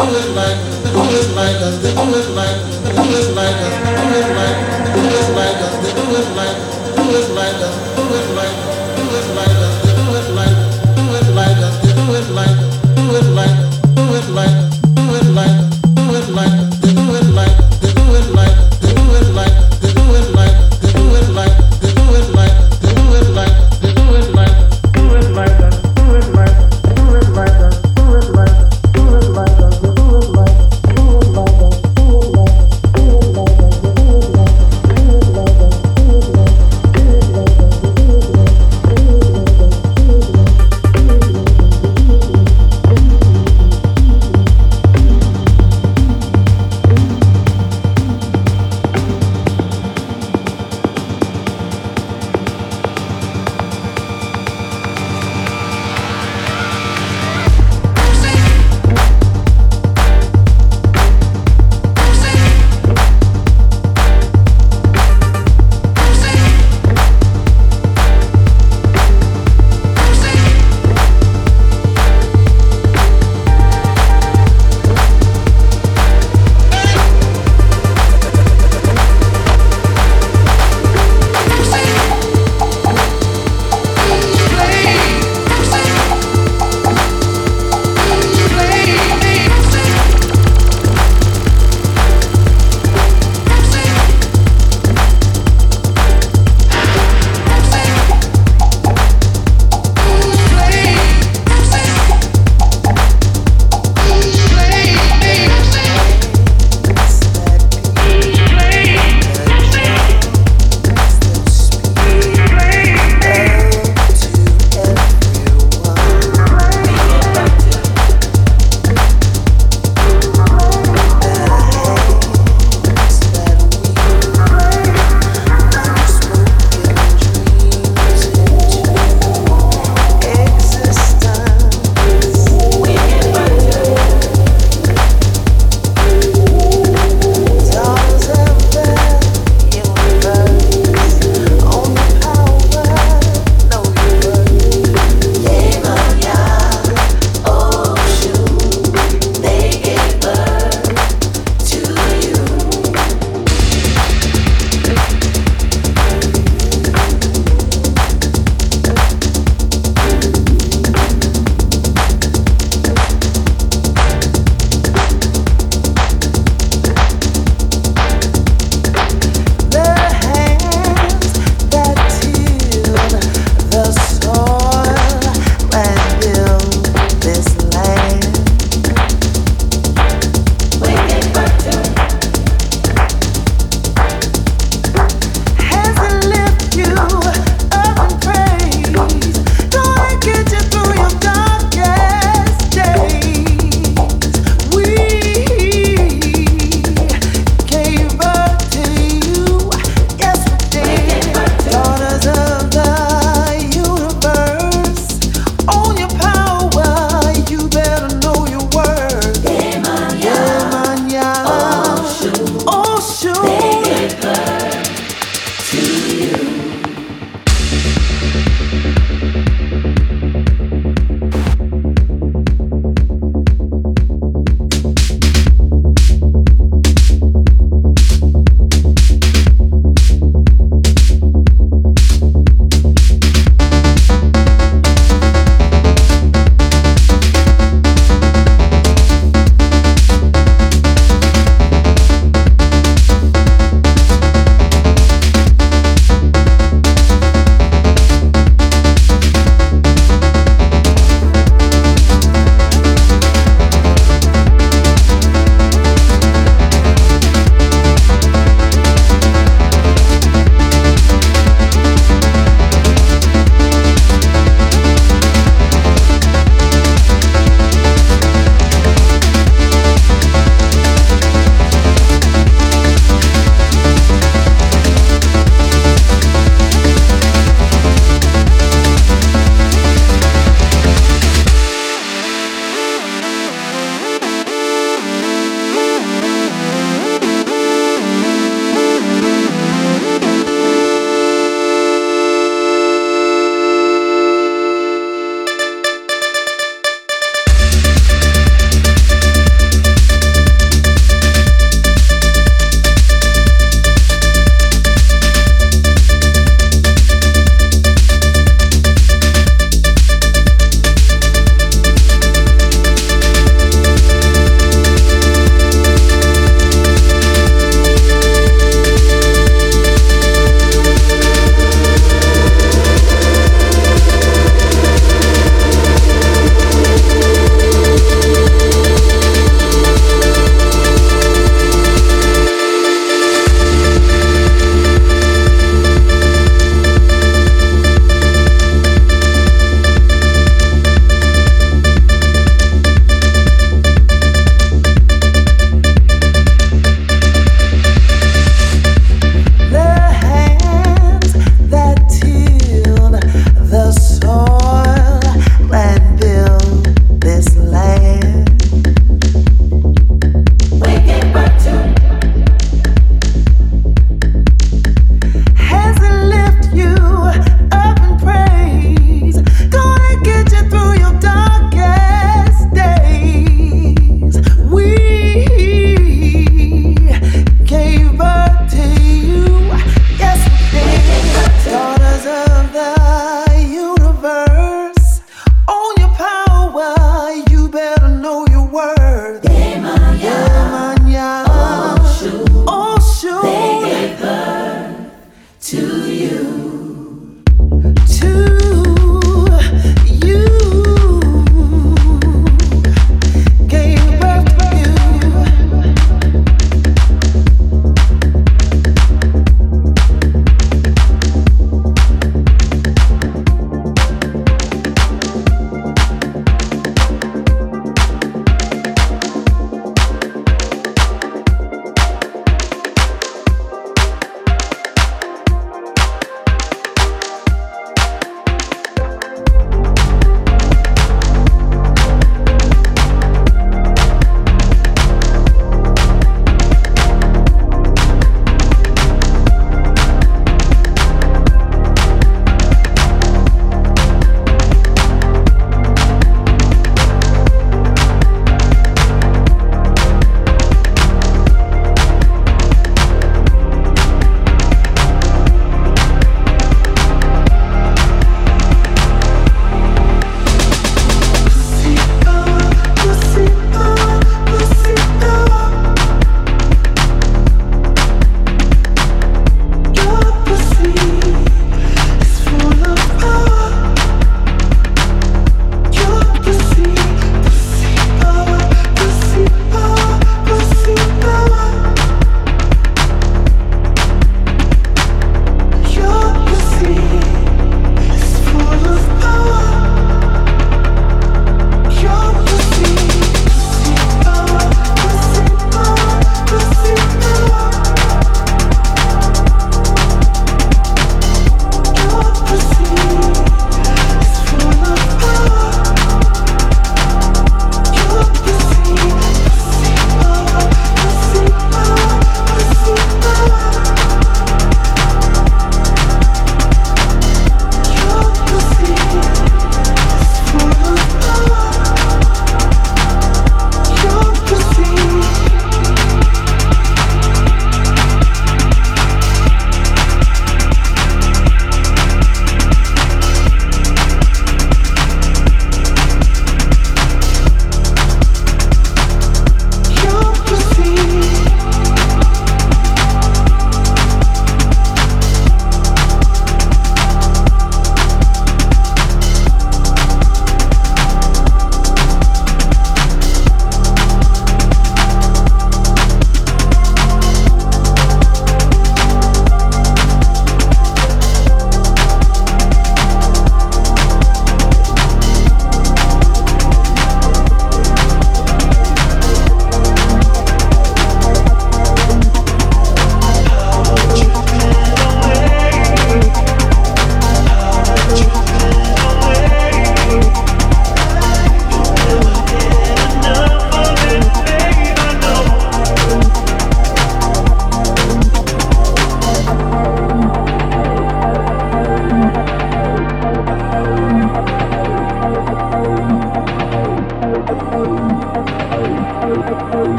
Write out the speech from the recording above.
like us, they do it like us.